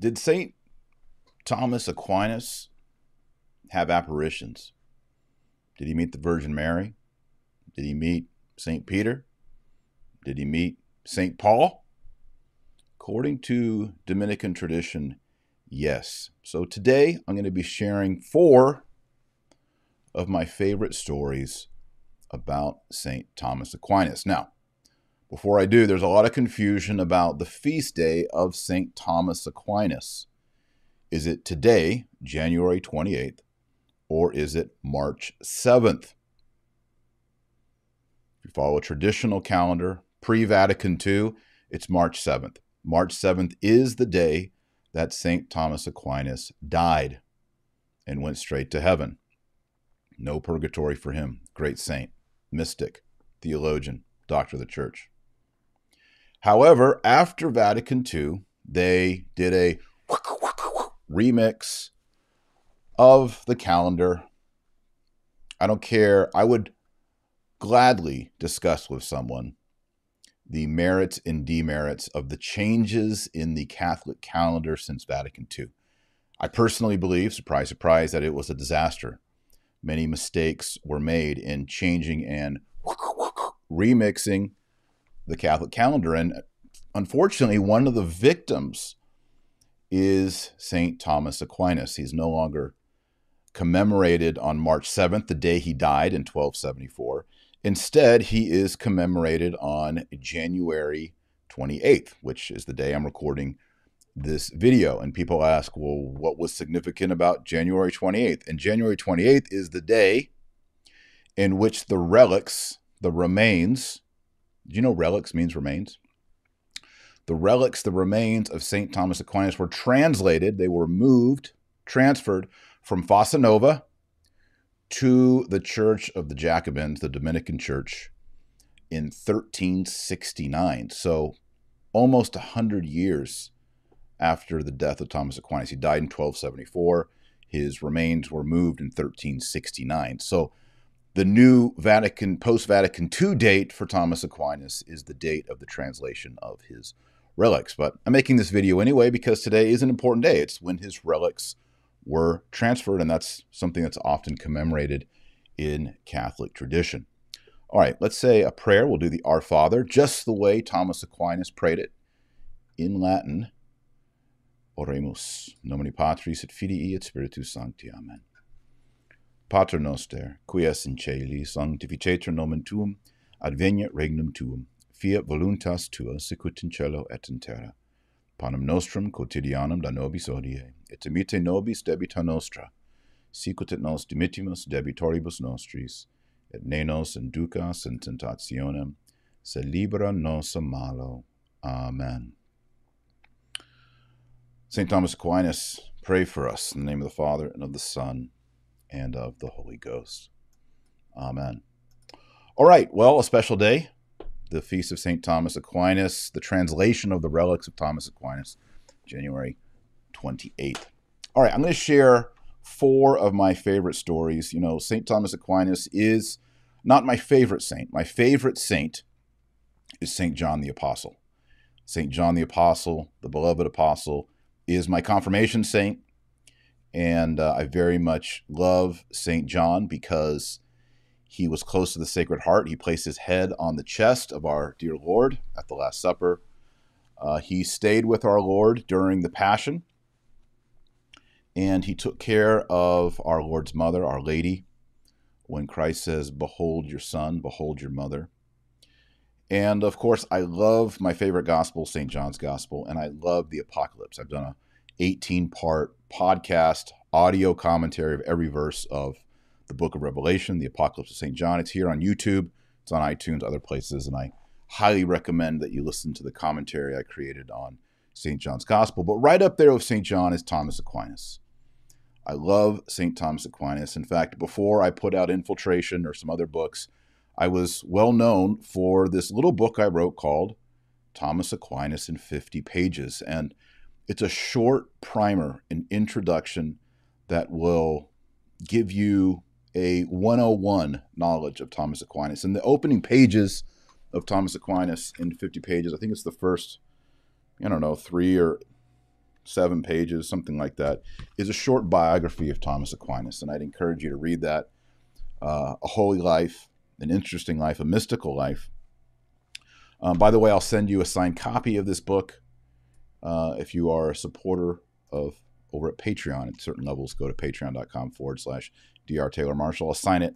Did St. Thomas Aquinas have apparitions? Did he meet the Virgin Mary? Did he meet St. Peter? Did he meet St. Paul? According to Dominican tradition, yes. So today I'm going to be sharing four of my favorite stories about St. Thomas Aquinas. Now, before I do, there's a lot of confusion about the feast day of St. Thomas Aquinas. Is it today, January 28th, or is it March 7th? If you follow a traditional calendar, pre Vatican II, it's March 7th. March 7th is the day that St. Thomas Aquinas died and went straight to heaven. No purgatory for him. Great saint, mystic, theologian, doctor of the church. However, after Vatican II, they did a remix of the calendar. I don't care. I would gladly discuss with someone the merits and demerits of the changes in the Catholic calendar since Vatican II. I personally believe, surprise, surprise, that it was a disaster. Many mistakes were made in changing and remixing the Catholic calendar. And unfortunately, one of the victims is St. Thomas Aquinas. He's no longer commemorated on March 7th, the day he died in 1274. Instead, he is commemorated on January 28th, which is the day I'm recording this video. And people ask, well, what was significant about January 28th? And January 28th is the day in which the relics, the remains, do you know relics means remains? The relics, the remains of St. Thomas Aquinas were translated, they were moved, transferred from Fossa Nova to the Church of the Jacobins, the Dominican Church, in 1369. So almost 100 years after the death of Thomas Aquinas. He died in 1274. His remains were moved in 1369. So the new Vatican, post Vatican II date for Thomas Aquinas is the date of the translation of his relics. But I'm making this video anyway because today is an important day. It's when his relics were transferred, and that's something that's often commemorated in Catholic tradition. All right, let's say a prayer. We'll do the Our Father just the way Thomas Aquinas prayed it in Latin. Oremus, nomine Patris et Filii et Spiritus Sancti. Amen. Pater noster, qui es in caeli, sanctificetur nomen tuum, adveniat regnum tuum, fiat voluntas tua, sicut in cielo et in terra. Panem nostrum quotidianum da nobis hodie, et imite nobis debita nostra, sicut et nos dimittimus debitoribus nostris, et ne nos inducas in tentationem, se libera nos a malo. Amen. St. Thomas Aquinas, pray for us in the name of the Father, and of the Son, and of the Holy Ghost. Amen. All right, well, a special day, the Feast of St. Thomas Aquinas, the translation of the relics of Thomas Aquinas, January 28th. All right, I'm going to share four of my favorite stories. You know, St. Thomas Aquinas is not my favorite saint. My favorite saint is St. John the Apostle. St. John the Apostle, the beloved apostle, is my confirmation saint. And uh, I very much love St. John because he was close to the Sacred Heart. He placed his head on the chest of our dear Lord at the Last Supper. Uh, he stayed with our Lord during the Passion. And he took care of our Lord's mother, Our Lady, when Christ says, Behold your son, behold your mother. And of course, I love my favorite gospel, St. John's Gospel, and I love the Apocalypse. I've done a 18 part podcast audio commentary of every verse of the book of Revelation, the Apocalypse of St. John. It's here on YouTube, it's on iTunes, other places, and I highly recommend that you listen to the commentary I created on St. John's Gospel. But right up there with St. John is Thomas Aquinas. I love St. Thomas Aquinas. In fact, before I put out Infiltration or some other books, I was well known for this little book I wrote called Thomas Aquinas in 50 Pages. And it's a short primer, an introduction that will give you a 101 knowledge of Thomas Aquinas. And the opening pages of Thomas Aquinas in 50 pages, I think it's the first, I don't know, three or seven pages, something like that, is a short biography of Thomas Aquinas. And I'd encourage you to read that. Uh, a holy life, an interesting life, a mystical life. Um, by the way, I'll send you a signed copy of this book uh, if you are a supporter of over at Patreon. At certain levels, go to patreon.com forward slash Dr. Taylor Marshall. I'll sign it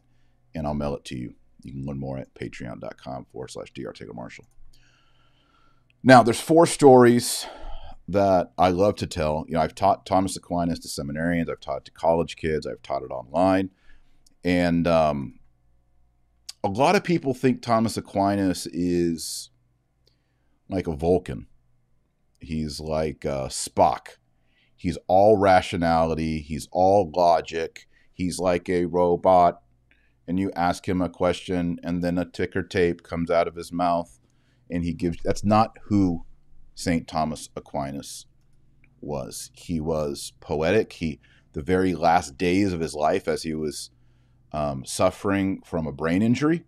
and I'll mail it to you. You can learn more at patreon.com forward slash Dr. Taylor Marshall. Now, there's four stories that I love to tell. You know, I've taught Thomas Aquinas to seminarians, I've taught to college kids, I've taught it online. And um, a lot of people think Thomas Aquinas is like a Vulcan. He's like uh, Spock. He's all rationality, he's all logic, he's like a robot. And you ask him a question, and then a ticker tape comes out of his mouth, and he gives that's not who St. Thomas Aquinas was. He was poetic. He, the very last days of his life, as he was um, suffering from a brain injury,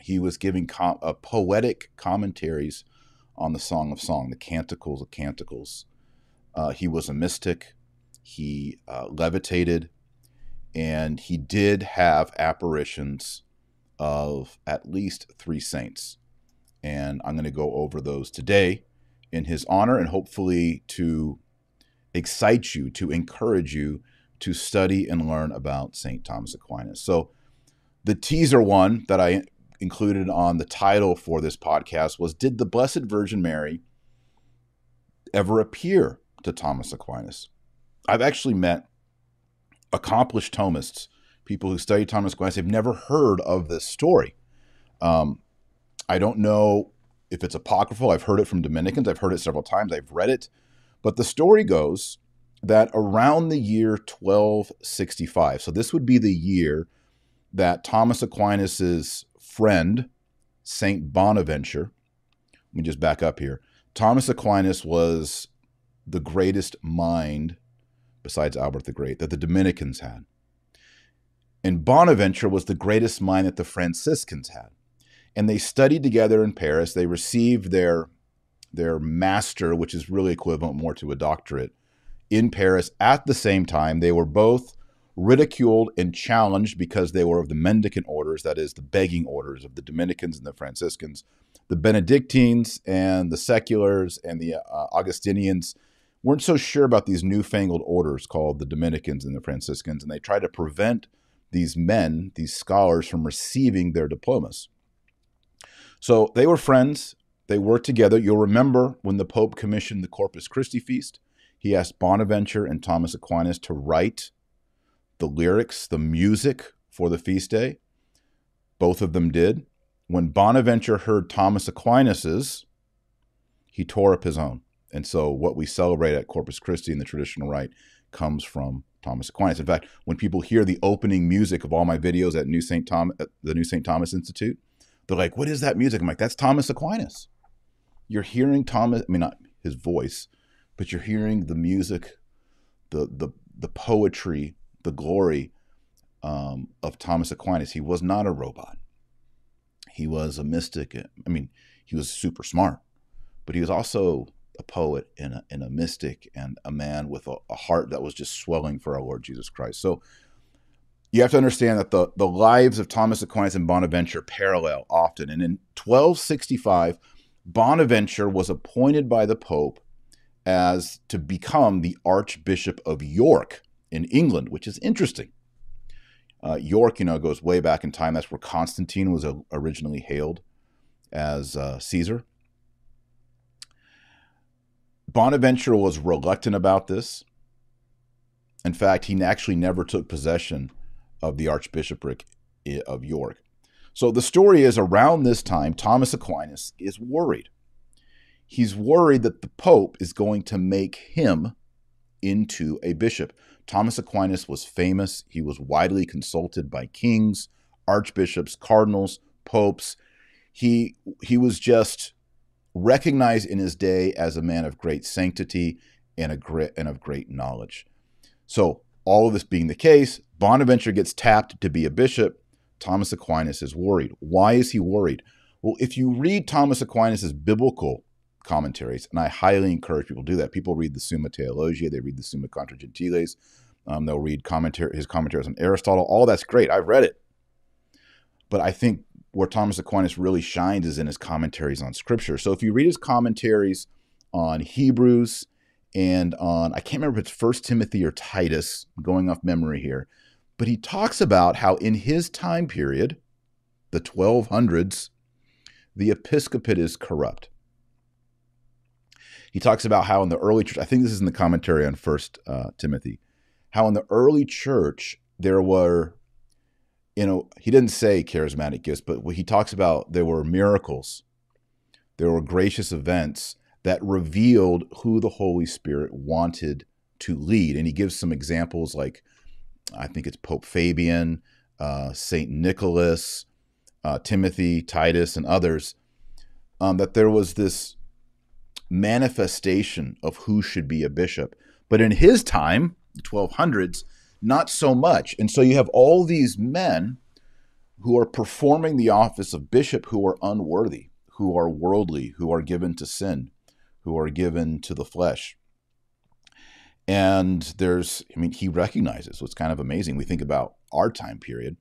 he was giving com- uh, poetic commentaries on the Song of Song, the Canticles of Canticles. Uh, he was a mystic. He uh, levitated, and he did have apparitions of at least three saints and I'm going to go over those today in his honor and hopefully to excite you, to encourage you to study and learn about St. Thomas Aquinas. So, the teaser one that I included on the title for this podcast was Did the Blessed Virgin Mary ever appear to Thomas Aquinas? I've actually met accomplished Thomists, people who study Thomas Aquinas, they've never heard of this story. Um, I don't know if it's apocryphal. I've heard it from Dominicans. I've heard it several times. I've read it. But the story goes that around the year 1265, so this would be the year that Thomas Aquinas's friend, Saint Bonaventure, let me just back up here. Thomas Aquinas was the greatest mind, besides Albert the Great, that the Dominicans had. And Bonaventure was the greatest mind that the Franciscans had and they studied together in Paris. They received their their master, which is really equivalent more to a doctorate, in Paris at the same time. They were both ridiculed and challenged because they were of the mendicant orders, that is, the begging orders of the Dominicans and the Franciscans. The Benedictines and the seculars and the uh, Augustinians weren't so sure about these newfangled orders called the Dominicans and the Franciscans, and they tried to prevent these men, these scholars, from receiving their diplomas. So they were friends. They worked together. You'll remember when the Pope commissioned the Corpus Christi feast, he asked Bonaventure and Thomas Aquinas to write the lyrics, the music for the feast day. Both of them did. When Bonaventure heard Thomas Aquinas's, he tore up his own. And so what we celebrate at Corpus Christi in the traditional rite comes from Thomas Aquinas. In fact, when people hear the opening music of all my videos at New St. Thomas, the New St. Thomas Institute, they're like, what is that music? I'm like, that's Thomas Aquinas. You're hearing Thomas, I mean, not his voice, but you're hearing the music, the the the poetry, the glory um, of Thomas Aquinas. He was not a robot. He was a mystic. I mean, he was super smart, but he was also a poet and a, and a mystic and a man with a, a heart that was just swelling for our Lord Jesus Christ. So you have to understand that the, the lives of Thomas Aquinas and Bonaventure parallel often. And in 1265, Bonaventure was appointed by the Pope as to become the Archbishop of York in England, which is interesting. Uh, York, you know, goes way back in time. That's where Constantine was originally hailed as uh, Caesar. Bonaventure was reluctant about this. In fact, he actually never took possession of the Archbishopric of York. So the story is around this time, Thomas Aquinas is worried. He's worried that the Pope is going to make him into a bishop. Thomas Aquinas was famous. He was widely consulted by kings, archbishops, cardinals, popes. He, he was just recognized in his day as a man of great sanctity and, a great, and of great knowledge. So all of this being the case, Bonaventure gets tapped to be a bishop. Thomas Aquinas is worried. Why is he worried? Well, if you read Thomas Aquinas' biblical commentaries, and I highly encourage people to do that. People read the Summa Theologia, they read the Summa Contra Gentiles, um, they'll read commentary, his commentaries on Aristotle. All that's great. I've read it, but I think where Thomas Aquinas really shines is in his commentaries on Scripture. So if you read his commentaries on Hebrews and on I can't remember if it's First Timothy or Titus, going off memory here, but he talks about how in his time period, the 1200s, the episcopate is corrupt. He talks about how in the early church, I think this is in the commentary on First uh, Timothy, how in the early church there were, you know, he didn't say charismatic gifts, but he talks about there were miracles, there were gracious events that revealed who the Holy Spirit wanted to lead. And he gives some examples like, I think it's Pope Fabian, uh, St. Nicholas, uh, Timothy, Titus, and others, um, that there was this manifestation of who should be a bishop. But in his time, the 1200s, not so much. And so you have all these men who are performing the office of bishop who are unworthy, who are worldly, who are given to sin who are given to the flesh. And there's, I mean, he recognizes what's kind of amazing. We think about our time period.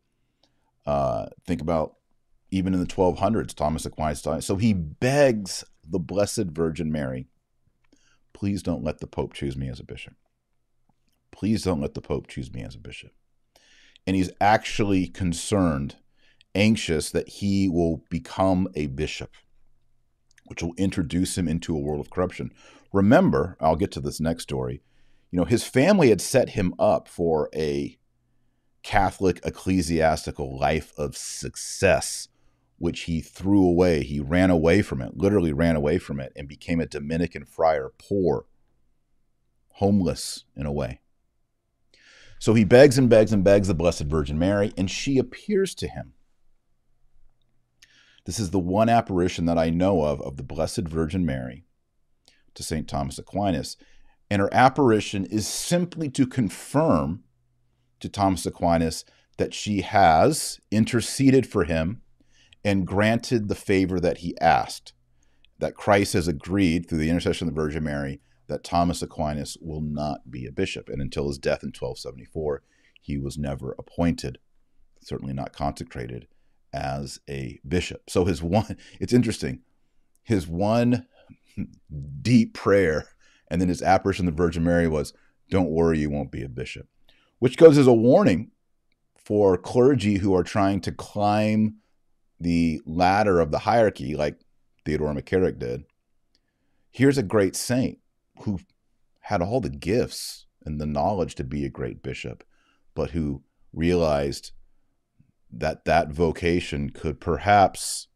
Uh, think about even in the 1200s, Thomas Aquinas. So he begs the Blessed Virgin Mary, please don't let the Pope choose me as a bishop. Please don't let the Pope choose me as a bishop. And he's actually concerned, anxious that he will become a bishop which will introduce him into a world of corruption. Remember, I'll get to this next story. You know, his family had set him up for a Catholic ecclesiastical life of success, which he threw away. He ran away from it, literally ran away from it, and became a Dominican friar, poor, homeless in a way. So he begs and begs and begs the Blessed Virgin Mary, and she appears to him. This is the one apparition that I know of of the Blessed Virgin Mary to St. Thomas Aquinas. And her apparition is simply to confirm to Thomas Aquinas that she has interceded for him and granted the favor that he asked. That Christ has agreed through the intercession of the Virgin Mary that Thomas Aquinas will not be a bishop. And until his death in 1274, he was never appointed, certainly not consecrated as a bishop. So his one, it's interesting, his one deep prayer and then his apparition of the Virgin Mary was, Don't worry, you won't be a bishop, which goes as a warning for clergy who are trying to climb the ladder of the hierarchy, like Theodore McCarrick did. Here's a great saint who had all the gifts and the knowledge to be a great bishop, but who realized that that vocation could perhaps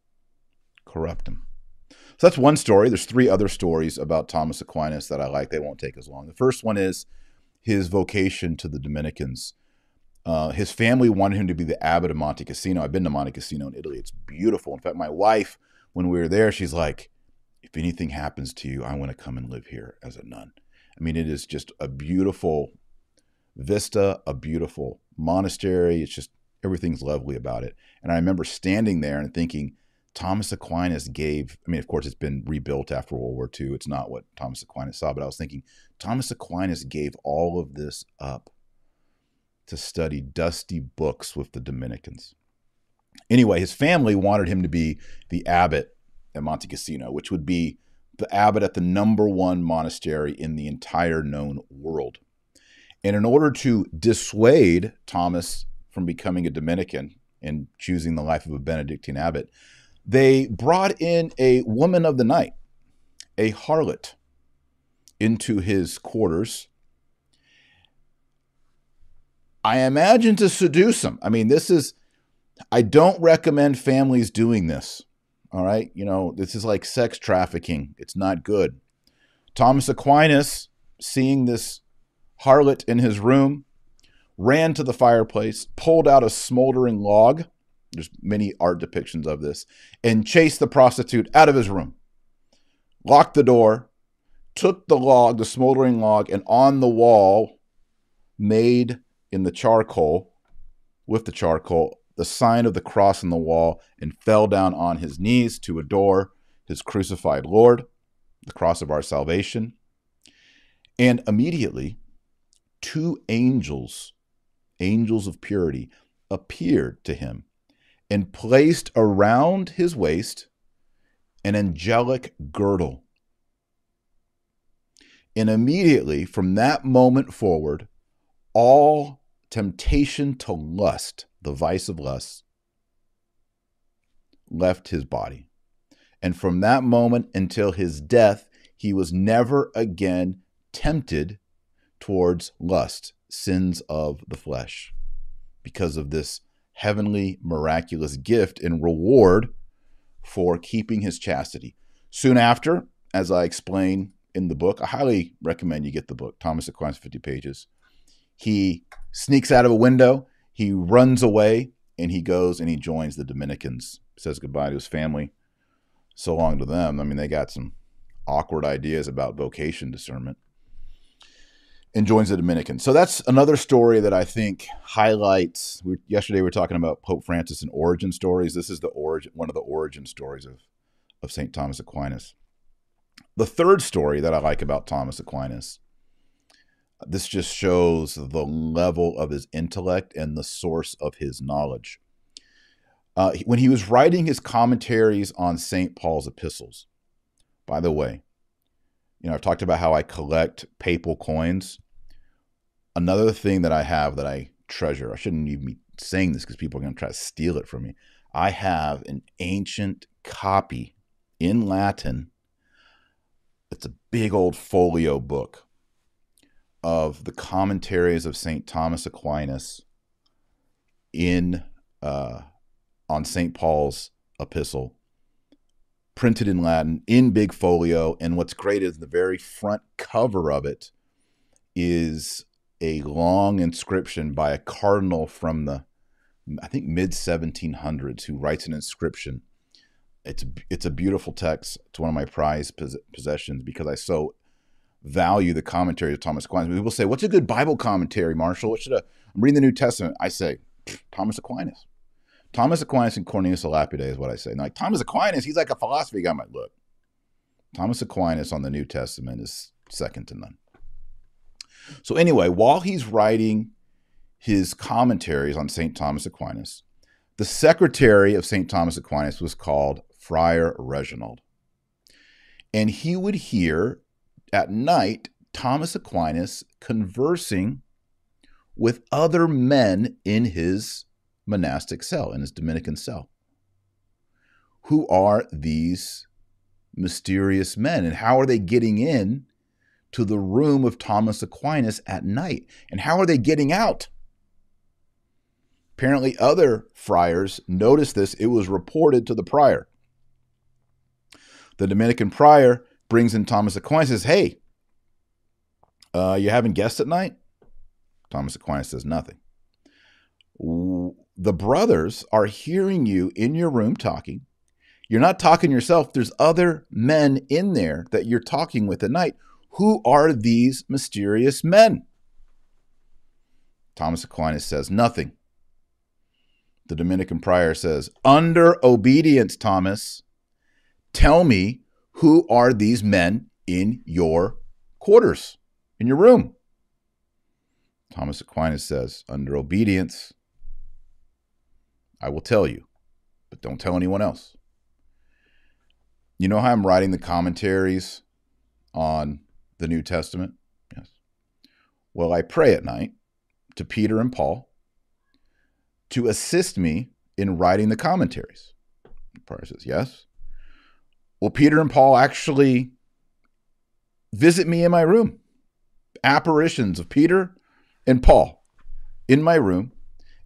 corrupt him. So that's one story. There's three other stories about Thomas Aquinas that I like. They won't take as long. The first one is his vocation to the Dominicans. Uh, his family wanted him to be the abbot of Monte Cassino. I've been to Monte Cassino in Italy. It's beautiful. In fact, my wife, when we were there, she's like, if anything happens to you, I want to come and live here as a nun. I mean, it is just a beautiful vista, a beautiful monastery. It's just everything's lovely about it. And I remember standing there and thinking, Thomas Aquinas gave, I mean, of course, it's been rebuilt after World War II. It's not what Thomas Aquinas saw, but I was thinking, Thomas Aquinas gave all of this up to study dusty books with the Dominicans. Anyway, his family wanted him to be the abbot at Monte Cassino, which would be the abbot at the number one monastery in the entire known world. And in order to dissuade Thomas from becoming a Dominican and choosing the life of a Benedictine abbot, they brought in a woman of the night, a harlot, into his quarters. I imagine to seduce them. I mean, this is, I don't recommend families doing this. All right. You know, this is like sex trafficking, it's not good. Thomas Aquinas, seeing this harlot in his room, ran to the fireplace, pulled out a smoldering log. There's many art depictions of this, and chased the prostitute out of his room. Locked the door, took the log, the smoldering log, and on the wall made in the charcoal, with the charcoal, the sign of the cross on the wall, and fell down on his knees to adore his crucified Lord. the cross of our salvation. And immediately, two angels, angels of purity, appeared to him and placed around his waist an angelic girdle. And immediately, from that moment forward, all temptation to lust, the vice of lust, left his body. And from that moment until his death, he was never again tempted towards lust, sins of the flesh, because of this heavenly, miraculous gift and reward for keeping his chastity. Soon after, as I explain in the book, I highly recommend you get the book, Thomas Aquinas, 50 pages. He sneaks out of a window, he runs away, and he goes and he joins the Dominicans, says goodbye to his family. So long to them. I mean, they got some awkward ideas about vocation discernment and joins the Dominicans. So that's another story that I think highlights. We, yesterday we were talking about Pope Francis and origin stories. This is the origin, one of the origin stories of of Saint Thomas Aquinas. The third story that I like about Thomas Aquinas. This just shows the level of his intellect and the source of his knowledge. Uh, when he was writing his commentaries on St. Paul's epistles, by the way, you know, I've talked about how I collect papal coins another thing that I have that I treasure, I shouldn't even be saying this because people are going to try to steal it from me. I have an ancient copy in Latin. It's a big old folio book of the commentaries of St. Thomas Aquinas in uh, on St. Paul's epistle, printed in Latin in big folio. And what's great is the very front cover of it is a long inscription by a cardinal from the I think mid 1700s who writes an inscription. It's it's a beautiful text. It's one of my prized possessions because I so value the commentary of Thomas Aquinas. People say, "What's a good Bible commentary, Marshall? What should I?" I'm reading the New Testament. I say, Thomas Aquinas. Thomas Aquinas and Cornelius Lapide is what I say. And like Thomas Aquinas, he's like a philosophy guy. I'm like, look, Thomas Aquinas on the New Testament is second to none. So, anyway, while he's writing his commentaries on St. Thomas Aquinas, the secretary of St. Thomas Aquinas was called Friar Reginald. And he would hear at night Thomas Aquinas conversing with other men in his monastic cell, in his Dominican cell. Who are these mysterious men and how are they getting in to the room of Thomas Aquinas at night. And how are they getting out? Apparently, other friars noticed this. It was reported to the prior. The Dominican prior brings in Thomas Aquinas says, Hey, uh, you having guests at night? Thomas Aquinas says nothing. The brothers are hearing you in your room talking. You're not talking yourself. There's other men in there that you're talking with at night who are these mysterious men? Thomas Aquinas says, Nothing. The Dominican prior says, Under obedience, Thomas, tell me who are these men in your quarters, in your room? Thomas Aquinas says, Under obedience, I will tell you, but don't tell anyone else. You know how I'm writing the commentaries on the New Testament? Yes. Well, I pray at night to Peter and Paul to assist me in writing the commentaries. The Prior says, Yes. Well, Peter and Paul actually visit me in my room. Apparitions of Peter and Paul in my room,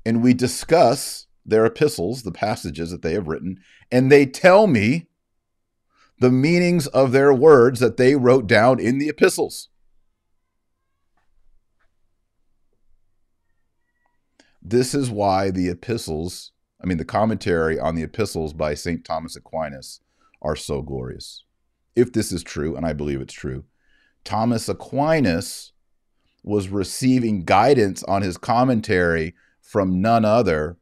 and we discuss their epistles, the passages that they have written, and they tell me the meanings of their words that they wrote down in the epistles. This is why the epistles, I mean, the commentary on the epistles by St. Thomas Aquinas are so glorious. If this is true, and I believe it's true, Thomas Aquinas was receiving guidance on his commentary from none other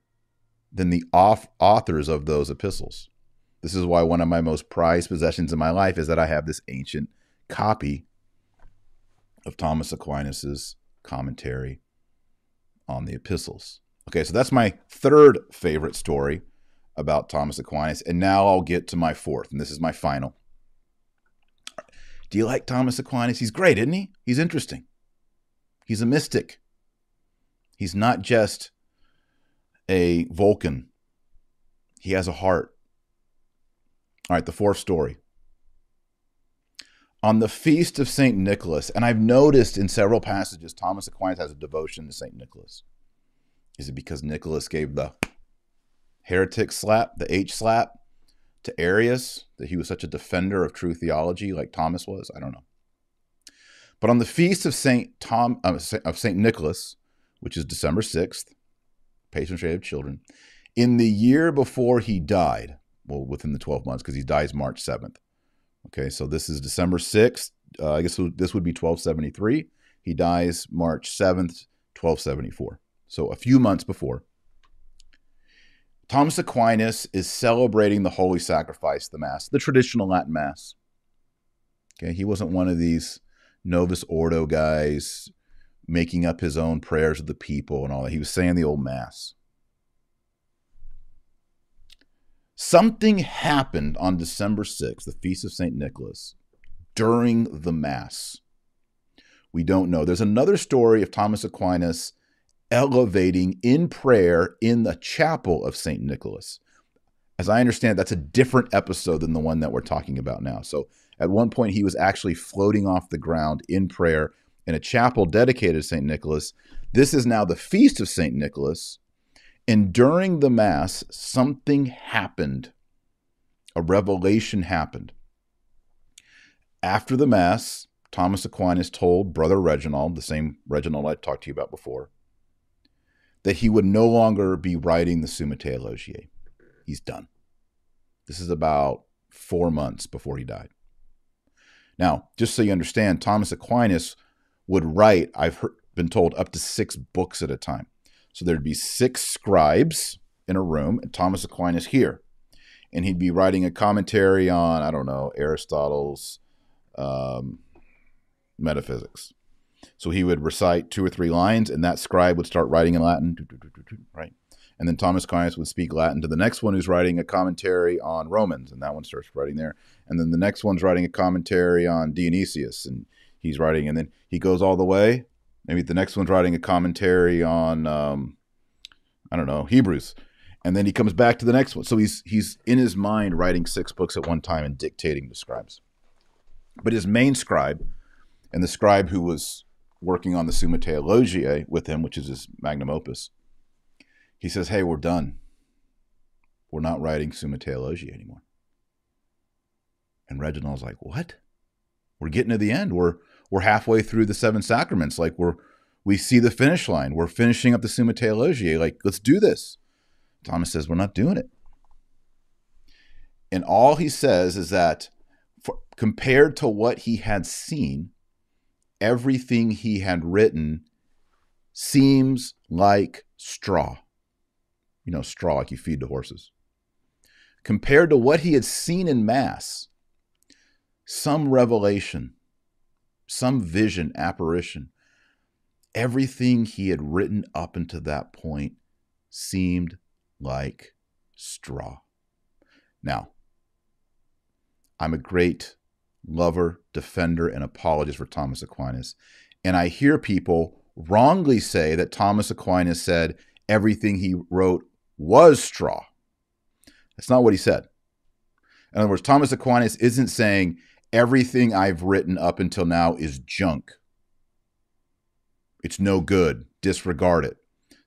than the authors of those epistles. This is why one of my most prized possessions in my life is that I have this ancient copy of Thomas Aquinas's commentary on the epistles. Okay, so that's my third favorite story about Thomas Aquinas. And now I'll get to my fourth, and this is my final. Do you like Thomas Aquinas? He's great, isn't he? He's interesting. He's a mystic. He's not just a Vulcan, he has a heart. All right, the fourth story. On the feast of St. Nicholas, and I've noticed in several passages, Thomas Aquinas has a devotion to St. Nicholas. Is it because Nicholas gave the heretic slap, the H slap to Arius, that he was such a defender of true theology like Thomas was? I don't know. But on the feast of Saint Tom uh, of Saint Nicholas, which is December sixth, patron saint of children, in the year before he died, well, within the twelve months, because he dies March seventh. Okay, so this is December sixth. Uh, I guess this would be twelve seventy three. He dies March seventh, twelve seventy four. So a few months before. Thomas Aquinas is celebrating the holy sacrifice, the Mass, the traditional Latin Mass. Okay, he wasn't one of these Novus Ordo guys making up his own prayers of the people and all that. He was saying the old Mass. Something happened on December 6th, the feast of St. Nicholas, during the Mass. We don't know. There's another story of Thomas Aquinas elevating in prayer in the chapel of St. Nicholas. As I understand, that's a different episode than the one that we're talking about now. So at one point, he was actually floating off the ground in prayer in a chapel dedicated to St. Nicholas. This is now the feast of St. Nicholas. And during the Mass, something happened. A revelation happened. After the Mass, Thomas Aquinas told Brother Reginald, the same Reginald I talked to you about before, that he would no longer be writing the Summa Theologiae. He's done. This is about four months before he died. Now, just so you understand, Thomas Aquinas would write, I've heard, been told, up to six books at a time. So there'd be six scribes in a room, and Thomas Aquinas here. And he'd be writing a commentary on, I don't know, Aristotle's um, metaphysics. So he would recite two or three lines, and that scribe would start writing in Latin, right? And then Thomas Aquinas would speak Latin to the next one who's writing a commentary on Romans, and that one starts writing there. And then the next one's writing a commentary on Dionysius, and he's writing, and then he goes all the way. Maybe the next one's writing a commentary on, um, I don't know, Hebrews, and then he comes back to the next one. So he's he's in his mind writing six books at one time and dictating to scribes. But his main scribe, and the scribe who was working on the Summa Theologiae with him, which is his magnum opus, he says, Hey, we're done. We're not writing Summa Theologiae anymore. And Reginald's like, What? We're getting to the end. We're we're halfway through the seven sacraments. Like we're we see the finish line. We're finishing up the Summa Theologiae. Like, let's do this. Thomas says, We're not doing it. And all he says is that for, compared to what he had seen, everything he had written seems like straw. You know, straw like you feed the horses. Compared to what he had seen in Mass, some revelation, some vision, apparition, everything he had written up until that point seemed like straw. Now, I'm a great lover, defender, and apologist for Thomas Aquinas. And I hear people wrongly say that Thomas Aquinas said everything he wrote was straw. That's not what he said. In other words, Thomas Aquinas isn't saying everything I've written up until now is junk. It's no good. Disregard it.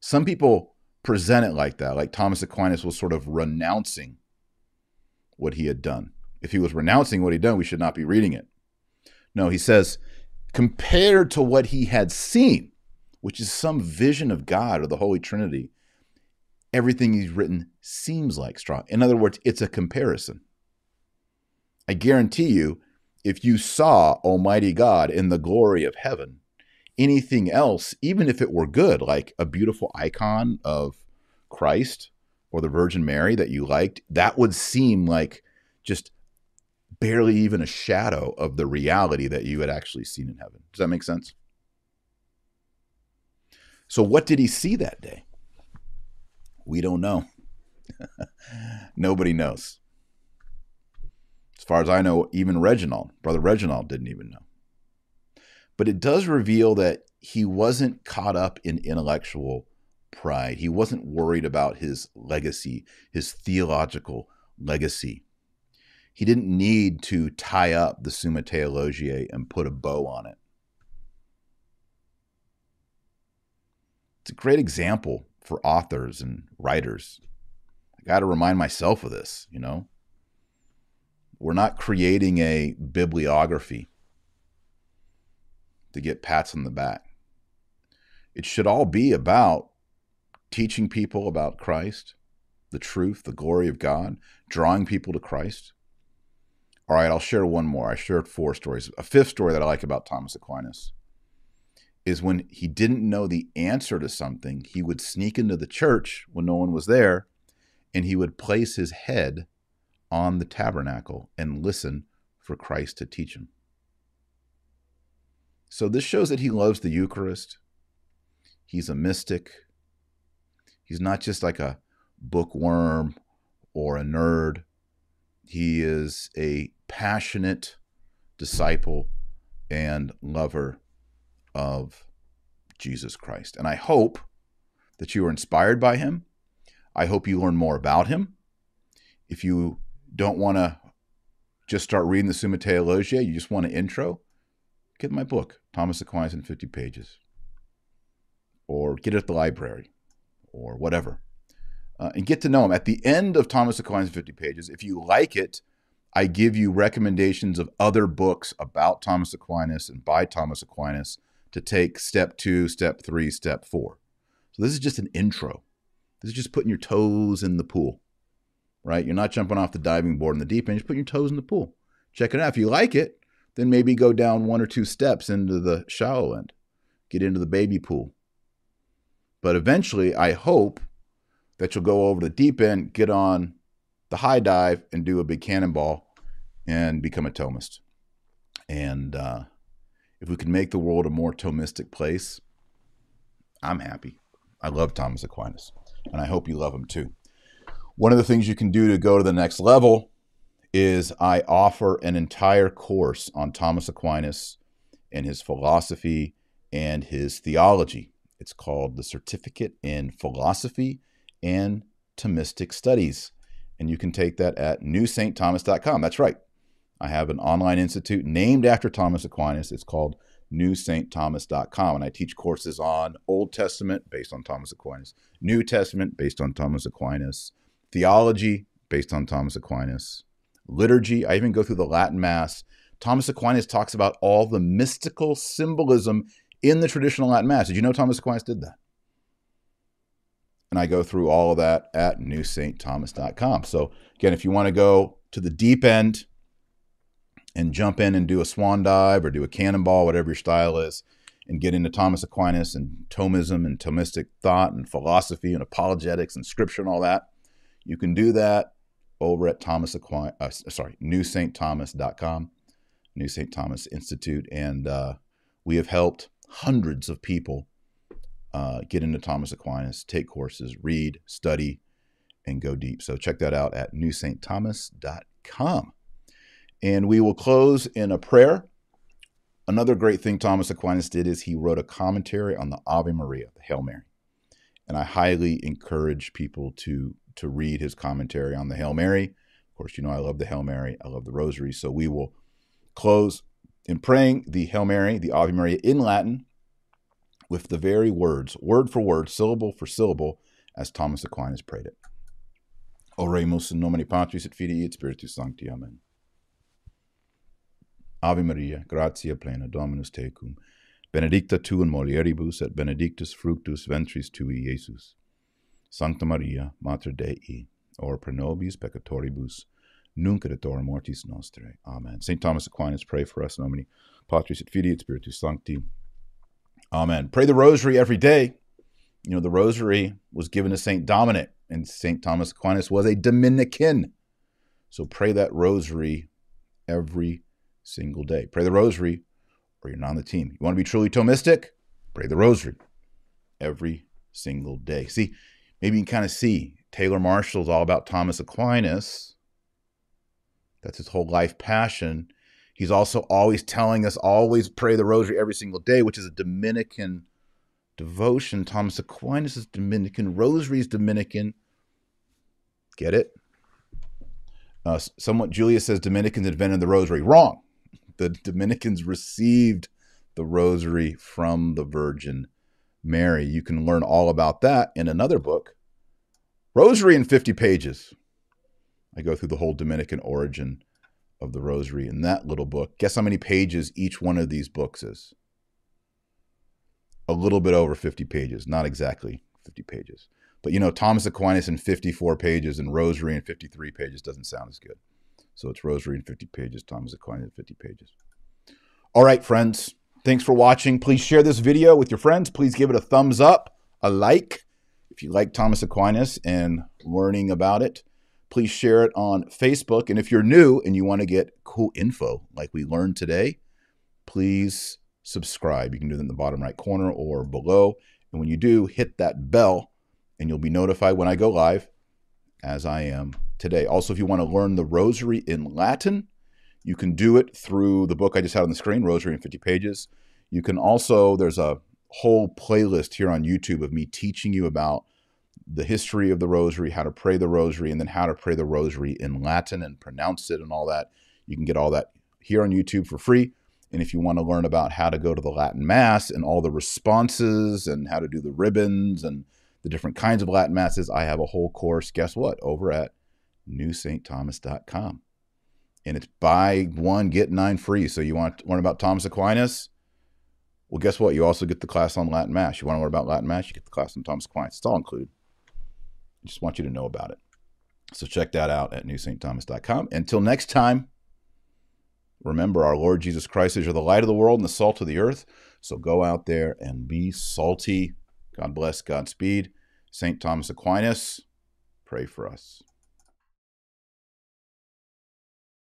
Some people present it like that, like Thomas Aquinas was sort of renouncing what he had done. If he was renouncing what he'd done, we should not be reading it. No, he says, compared to what he had seen, which is some vision of God or the Holy Trinity, everything he's written seems like straw. In other words, it's a comparison. I guarantee you, if you saw Almighty God in the glory of heaven, anything else, even if it were good, like a beautiful icon of Christ or the Virgin Mary that you liked, that would seem like just barely even a shadow of the reality that you had actually seen in heaven. Does that make sense? So, what did he see that day? We don't know. Nobody knows. As far as I know, even Reginald, Brother Reginald, didn't even know. But it does reveal that he wasn't caught up in intellectual pride. He wasn't worried about his legacy, his theological legacy. He didn't need to tie up the Summa Theologiae and put a bow on it. It's a great example for authors and writers. I got to remind myself of this, you know. We're not creating a bibliography to get pats on the back. It should all be about teaching people about Christ, the truth, the glory of God, drawing people to Christ. All right, I'll share one more. I shared four stories. A fifth story that I like about Thomas Aquinas is when he didn't know the answer to something, he would sneak into the church when no one was there and he would place his head on the tabernacle and listen for Christ to teach him. So this shows that he loves the Eucharist. He's a mystic. He's not just like a bookworm or a nerd. He is a passionate disciple and lover of Jesus Christ. And I hope that you are inspired by him. I hope you learn more about him. If you don't want to just start reading the Summa Theologia, you just want an intro, get my book, Thomas Aquinas in 50 pages. Or get it at the library or whatever. Uh, and get to know him. At the end of Thomas Aquinas in 50 pages, if you like it, I give you recommendations of other books about Thomas Aquinas and by Thomas Aquinas to take step two, step three, step four. So this is just an intro. This is just putting your toes in the pool, right? You're not jumping off the diving board in the deep end, you're putting your toes in the pool. Check it out. If you like it, then maybe go down one or two steps into the shallow end, get into the baby pool. But eventually, I hope that you'll go over the deep end, get on the high dive, and do a big cannonball and become a Thomist. And uh, if we can make the world a more Thomistic place, I'm happy. I love Thomas Aquinas, and I hope you love him too. One of the things you can do to go to the next level is I offer an entire course on Thomas Aquinas and his philosophy and his theology. It's called the Certificate in Philosophy and Thomistic Studies. And you can take that at newstthomas.com. That's right. I have an online institute named after Thomas Aquinas. It's called newstthomas.com. And I teach courses on Old Testament based on Thomas Aquinas, New Testament based on Thomas Aquinas, theology based on Thomas Aquinas, liturgy. I even go through the Latin Mass. Thomas Aquinas talks about all the mystical symbolism in the traditional Latin Mass. Did you know Thomas Aquinas did that? And I go through all of that at newstthomas.com. So, again, if you want to go to the deep end, and jump in and do a swan dive or do a cannonball, whatever your style is, and get into Thomas Aquinas and Thomism and Thomistic thought and philosophy and apologetics and scripture and all that, you can do that over at Thomas Aquinas, uh, sorry, newstthomas.com, New St. Thomas Institute. And uh, we have helped hundreds of people uh, get into Thomas Aquinas, take courses, read, study, and go deep. So check that out at newstthomas.com. And we will close in a prayer. Another great thing Thomas Aquinas did is he wrote a commentary on the Ave Maria, the Hail Mary. And I highly encourage people to, to read his commentary on the Hail Mary. Of course, you know I love the Hail Mary, I love the Rosary. So we will close in praying the Hail Mary, the Ave Maria in Latin, with the very words, word for word, syllable for syllable, as Thomas Aquinas prayed it. Oremus in nomine Patris et Filii et Spiritus Sancti. Amen. Ave Maria, gratia plena, Dominus tecum, benedicta tu in mulieribus et benedictus fructus ventris tui, Iesus. Sancta Maria, Mater Dei, ora pro nobis peccatoribus, nunc et hora mortis nostrae. Amen. St. Thomas Aquinas, pray for us, nomine Patris et Filii et Spiritus Sancti. Amen. Pray the rosary every day. You know, the rosary was given to St. Dominic and St. Thomas Aquinas was a Dominican. So pray that rosary every single day. Pray the rosary or you're not on the team. You want to be truly Thomistic? Pray the rosary every single day. See, maybe you can kind of see Taylor Marshall's all about Thomas Aquinas. That's his whole life passion. He's also always telling us always pray the rosary every single day, which is a Dominican devotion. Thomas Aquinas is Dominican. Rosary is Dominican. Get it? Uh, somewhat Julia says Dominicans invented the rosary. Wrong. The Dominicans received the rosary from the Virgin Mary. You can learn all about that in another book, Rosary in 50 Pages. I go through the whole Dominican origin of the rosary in that little book. Guess how many pages each one of these books is? A little bit over 50 pages, not exactly 50 pages. But you know, Thomas Aquinas in 54 pages and Rosary in 53 pages doesn't sound as good. So it's Rosary in 50 pages, Thomas Aquinas in 50 pages. All right, friends. Thanks for watching. Please share this video with your friends. Please give it a thumbs up, a like. If you like Thomas Aquinas and learning about it, please share it on Facebook. And if you're new and you want to get cool info like we learned today, please subscribe. You can do that in the bottom right corner or below. And when you do, hit that bell and you'll be notified when I go live, as I am today. Also, if you want to learn the rosary in Latin, you can do it through the book I just had on the screen, Rosary in 50 Pages. You can also, there's a whole playlist here on YouTube of me teaching you about the history of the rosary, how to pray the rosary, and then how to pray the rosary in Latin and pronounce it and all that. You can get all that here on YouTube for free. And if you want to learn about how to go to the Latin Mass and all the responses and how to do the ribbons and the different kinds of Latin Masses, I have a whole course, guess what, over at newsaintthomas.com. And it's buy one, get nine free. So you want to learn about Thomas Aquinas? Well, guess what? You also get the class on Latin Mass. You want to learn about Latin Mass? You get the class on Thomas Aquinas. It's all included. Just want you to know about it. So check that out at newsaintthomas.com. Until next time, remember our Lord Jesus Christ is the light of the world and the salt of the earth. So go out there and be salty. God bless, Godspeed. St. Thomas Aquinas, pray for us.